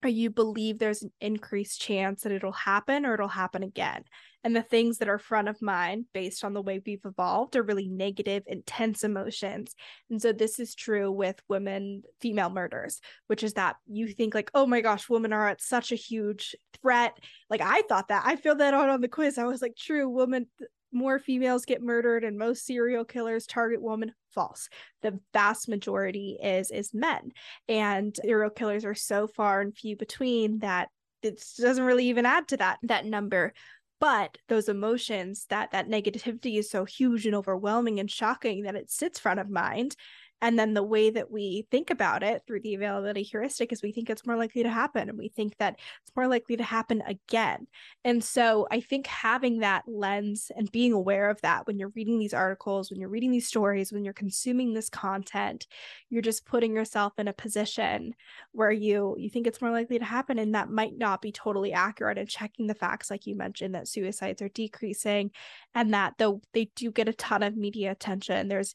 or you believe there's an increased chance that it'll happen or it'll happen again. And the things that are front of mind based on the way we've evolved are really negative, intense emotions. And so this is true with women, female murders, which is that you think like, oh my gosh, women are at such a huge threat. Like I thought that. I filled that out on the quiz. I was like, true, women more females get murdered and most serial killers target women false. The vast majority is is men. And serial killers are so far and few between that it doesn't really even add to that that number. But those emotions that that negativity is so huge and overwhelming and shocking that it sits front of mind and then the way that we think about it through the availability heuristic is we think it's more likely to happen and we think that it's more likely to happen again. And so I think having that lens and being aware of that when you're reading these articles, when you're reading these stories, when you're consuming this content, you're just putting yourself in a position where you you think it's more likely to happen and that might not be totally accurate and checking the facts like you mentioned that suicides are decreasing and that though they do get a ton of media attention there's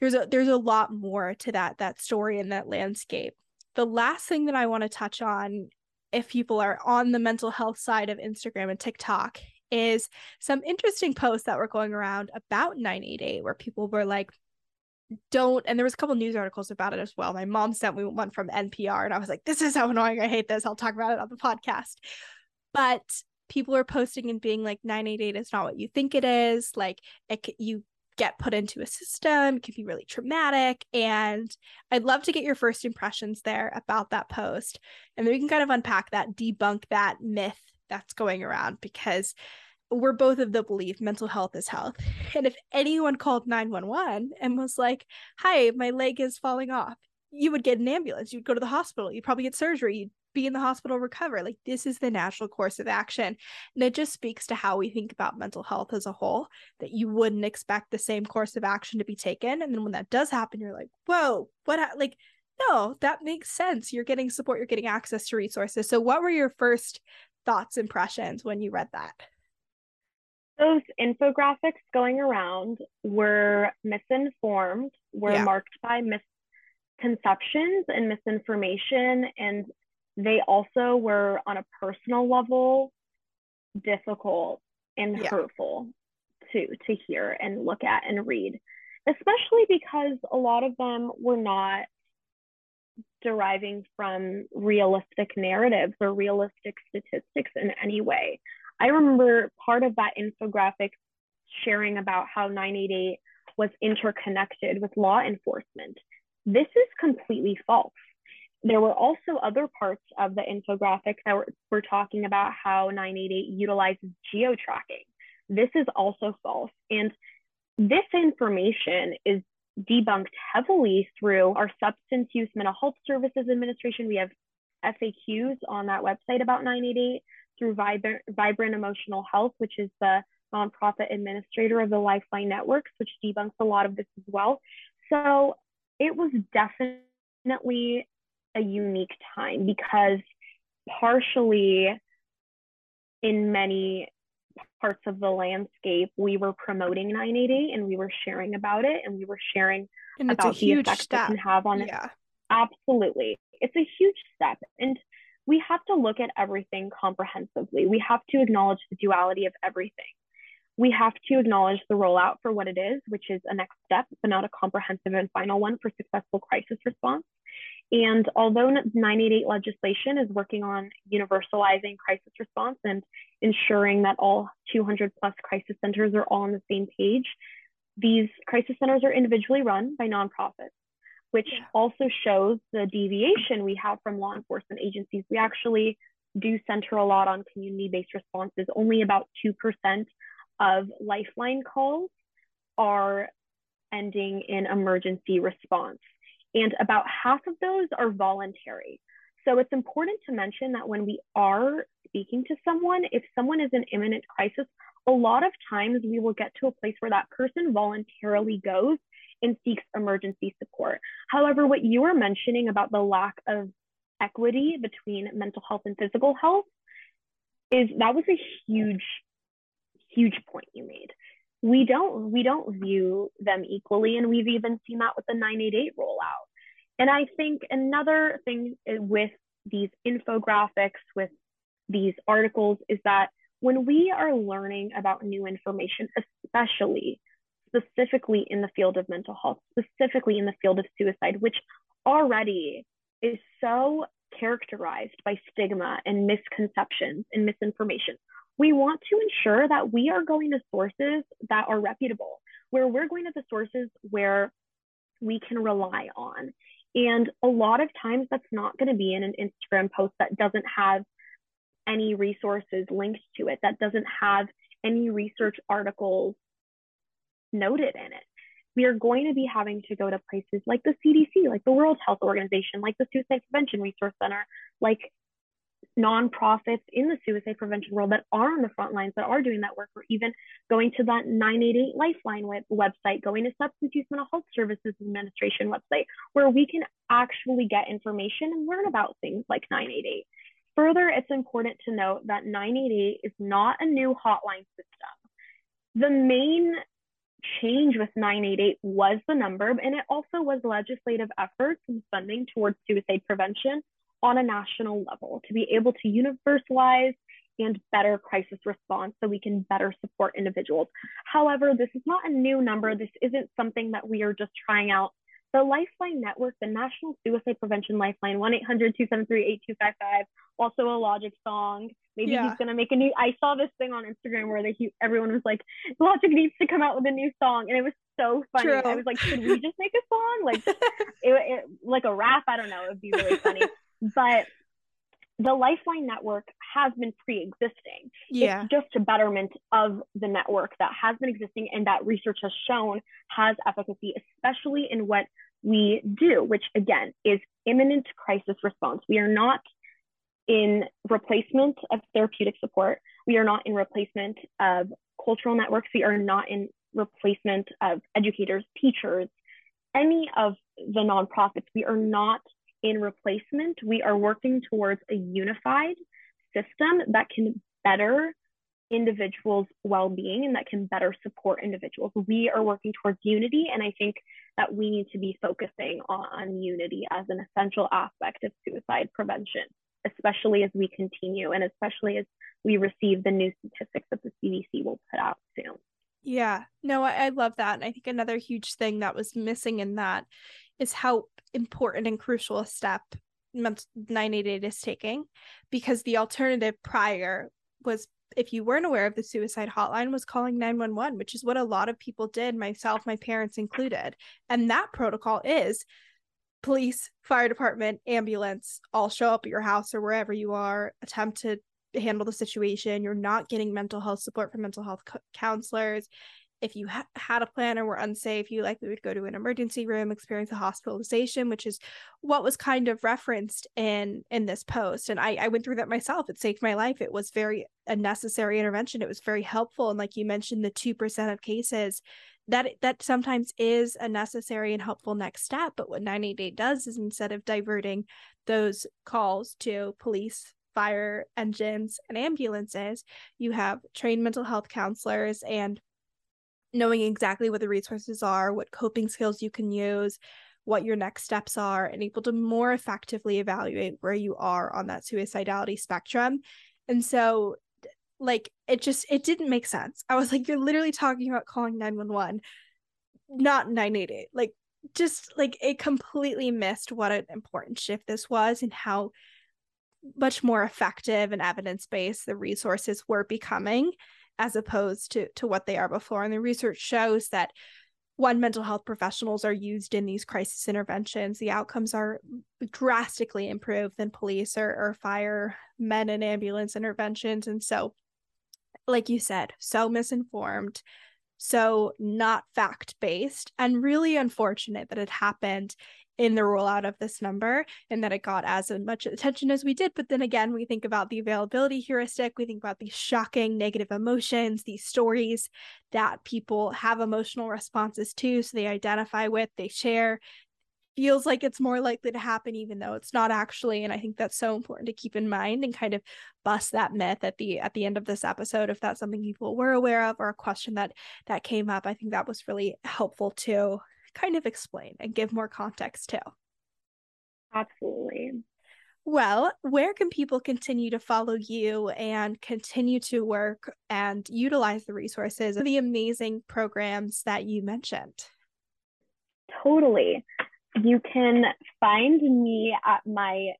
there's a there's a lot more to that that story and that landscape. The last thing that i want to touch on if people are on the mental health side of instagram and tiktok is some interesting posts that were going around about 988 where people were like don't and there was a couple news articles about it as well. My mom sent me one from npr and i was like this is so annoying. I hate this. I'll talk about it on the podcast. But people are posting and being like 988 is not what you think it is. Like it, you get put into a system. It can be really traumatic. And I'd love to get your first impressions there about that post. And then we can kind of unpack that, debunk that myth that's going around because we're both of the belief mental health is health. <laughs> And if anyone called 911 and was like, Hi, my leg is falling off, you would get an ambulance. You'd go to the hospital. You'd probably get surgery. You'd be in the hospital recover. Like this is the natural course of action. And it just speaks to how we think about mental health as a whole that you wouldn't expect the same course of action to be taken. And then when that does happen you're like whoa what ha-? like no that makes sense. You're getting support you're getting access to resources. So what were your first thoughts impressions when you read that? Those infographics going around were misinformed, were yeah. marked by misconceptions and misinformation, and they also were on a personal level difficult and yeah. hurtful to to hear and look at and read, especially because a lot of them were not deriving from realistic narratives or realistic statistics in any way. I remember part of that infographic sharing about how 988 was interconnected with law enforcement. This is completely false. There were also other parts of the infographic that were, were talking about how 988 utilizes geo tracking. This is also false. And this information is debunked heavily through our Substance Use Mental Health Services Administration. We have FAQs on that website about 988 through Vibrant, Vibrant Emotional Health, which is the nonprofit administrator of the Lifeline Networks, which debunks a lot of this as well. So it was definitely a unique time because partially in many parts of the landscape, we were promoting 988 and we were sharing about it and we were sharing and about the effects step. it can have on yeah. it. Absolutely. It's a huge step. And we have to look at everything comprehensively. We have to acknowledge the duality of everything. We have to acknowledge the rollout for what it is, which is a next step, but not a comprehensive and final one for successful crisis response. And although 988 legislation is working on universalizing crisis response and ensuring that all 200 plus crisis centers are all on the same page, these crisis centers are individually run by nonprofits which yeah. also shows the deviation we have from law enforcement agencies. We actually do center a lot on community based responses. Only about 2% of lifeline calls are ending in emergency response, and about half of those are voluntary. So it's important to mention that when we are speaking to someone, if someone is in imminent crisis, a lot of times we will get to a place where that person voluntarily goes and seeks emergency support. However, what you were mentioning about the lack of equity between mental health and physical health is that was a huge, huge point you made. We don't we don't view them equally, and we've even seen that with the 988 rollout. And I think another thing with these infographics, with these articles, is that when we are learning about new information, especially specifically in the field of mental health, specifically in the field of suicide, which already is so characterized by stigma and misconceptions and misinformation. We want to ensure that we are going to sources that are reputable, where we're going to the sources where we can rely on. And a lot of times that's not going to be in an Instagram post that doesn't have any resources linked to it, that doesn't have any research articles noted in it. We are going to be having to go to places like the CDC, like the World Health Organization, like the Suicide Prevention Resource Center, like nonprofits in the suicide prevention world that are on the front lines that are doing that work, or even going to that 988 Lifeline web- website, going to Substance Use Mental Health Services Administration website, where we can actually get information and learn about things like 988. Further, it's important to note that 988 is not a new hotline system. The main change with 988 was the number, and it also was legislative efforts and funding towards suicide prevention on a national level to be able to universalize and better crisis response so we can better support individuals. However, this is not a new number. This isn't something that we are just trying out the Lifeline Network, the National Suicide Prevention Lifeline, 1 800 273 8255, also a Logic song. Maybe yeah. he's going to make a new. I saw this thing on Instagram where they, everyone was like, Logic needs to come out with a new song. And it was so funny. True. I was like, should we just make a song? Like, <laughs> it, it, like a rap? I don't know. It would be really funny. <laughs> but the Lifeline network has been pre-existing. Yeah. It's just a betterment of the network that has been existing and that research has shown has efficacy, especially in what we do, which again is imminent crisis response. We are not in replacement of therapeutic support. We are not in replacement of cultural networks. We are not in replacement of educators, teachers, any of the nonprofits. We are not in replacement. We are working towards a unified system that can better individuals' well being and that can better support individuals. We are working towards unity, and I think that we need to be focusing on unity as an essential aspect of suicide prevention, especially as we continue and especially as we receive the new statistics that the CDC will put out soon. Yeah, no, I, I love that. And I think another huge thing that was missing in that is how important and crucial a step 988 is taking because the alternative prior was if you weren't aware of the suicide hotline was calling 911 which is what a lot of people did myself my parents included. And that protocol is police fire department ambulance all show up at your house or wherever you are attempt to handle the situation. You're not getting mental health support from mental health co- counselors if you ha- had a plan or were unsafe, you likely would go to an emergency room, experience a hospitalization, which is what was kind of referenced in in this post. And I, I went through that myself. It saved my life. It was very a necessary intervention. It was very helpful. And like you mentioned, the two percent of cases that that sometimes is a necessary and helpful next step. But what 988 does is instead of diverting those calls to police fire engines and ambulances you have trained mental health counselors and knowing exactly what the resources are, what coping skills you can use, what your next steps are, and able to more effectively evaluate where you are on that suicidality spectrum. And so, like, it just it didn't make sense. I was like, you're literally talking about calling 911, not 988. Like, just like it completely missed what an important shift this was and how much more effective and evidence based the resources were becoming as opposed to to what they are before. And the research shows that when mental health professionals are used in these crisis interventions the outcomes are drastically improved than police or, or fire men and ambulance interventions. And so like you said so misinformed so not fact based and really unfortunate that it happened in the rollout of this number and that it got as much attention as we did. But then again, we think about the availability heuristic, we think about these shocking negative emotions, these stories that people have emotional responses to. So they identify with, they share. Feels like it's more likely to happen, even though it's not actually. And I think that's so important to keep in mind and kind of bust that myth at the at the end of this episode. If that's something people were aware of or a question that that came up, I think that was really helpful too kind of explain and give more context to. Absolutely. Well, where can people continue to follow you and continue to work and utilize the resources, of the amazing programs that you mentioned? Totally. You can find me at my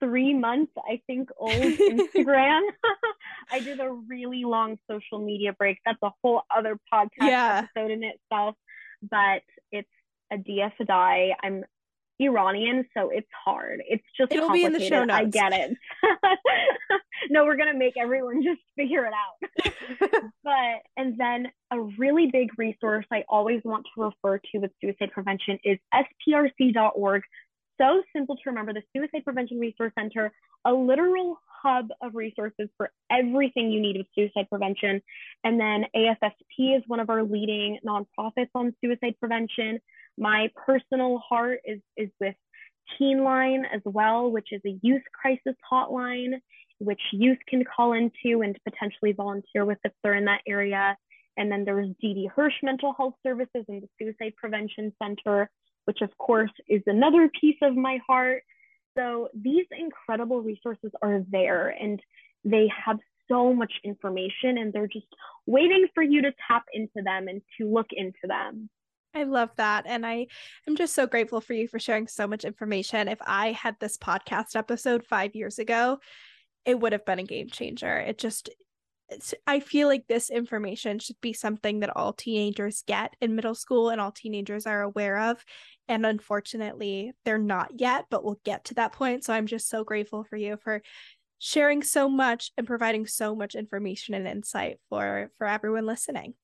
three months, I think, old <laughs> Instagram. <laughs> I did a really long social media break. That's a whole other podcast yeah. episode in itself but it's Adia Fadaei. I'm Iranian, so it's hard. It's just It'll be in the show notes. I get it. <laughs> no, we're gonna make everyone <laughs> just figure it out. <laughs> but and then a really big resource I always want to refer to with suicide prevention is sprc.org. So simple to remember the Suicide Prevention Resource Center, a literal hub of resources for everything you need with suicide prevention. And then AFSP is one of our leading nonprofits on suicide prevention. My personal heart is, is with Teen Line as well, which is a youth crisis hotline, which youth can call into and potentially volunteer with if they're in that area. And then there's Didi Hirsch Mental Health Services and the Suicide Prevention Center, which of course is another piece of my heart. So these incredible resources are there and they have so much information and they're just waiting for you to tap into them and to look into them. I love that. And I am just so grateful for you for sharing so much information. If I had this podcast episode five years ago, it would have been a game changer. It just, I feel like this information should be something that all teenagers get in middle school and all teenagers are aware of. And unfortunately, they're not yet, but we'll get to that point. So I'm just so grateful for you for sharing so much and providing so much information and insight for for everyone listening.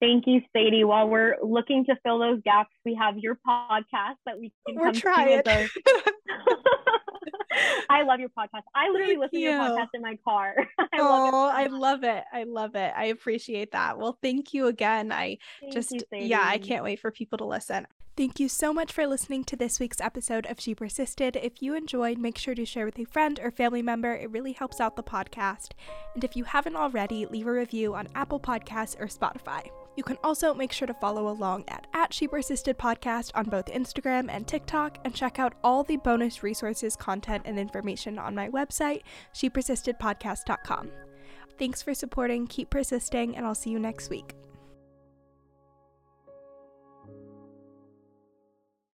Thank you, Sadie. While we're looking to fill those gaps, we have your podcast that we can we're come trying. to. <laughs> <laughs> I love your podcast. I literally Thank listen you. to your podcast in my car. <laughs> I oh, love I love it. I love it. I appreciate that. Well, thank you again. I thank just, you, yeah, I can't wait for people to listen. Thank you so much for listening to this week's episode of She Persisted. If you enjoyed, make sure to share with a friend or family member. It really helps out the podcast. And if you haven't already, leave a review on Apple Podcasts or Spotify. You can also make sure to follow along at, at She Persisted Podcast on both Instagram and TikTok and check out all the bonus resources, content, and information on my website, shepersistedpodcast.com. Thanks for supporting, keep persisting, and I'll see you next week.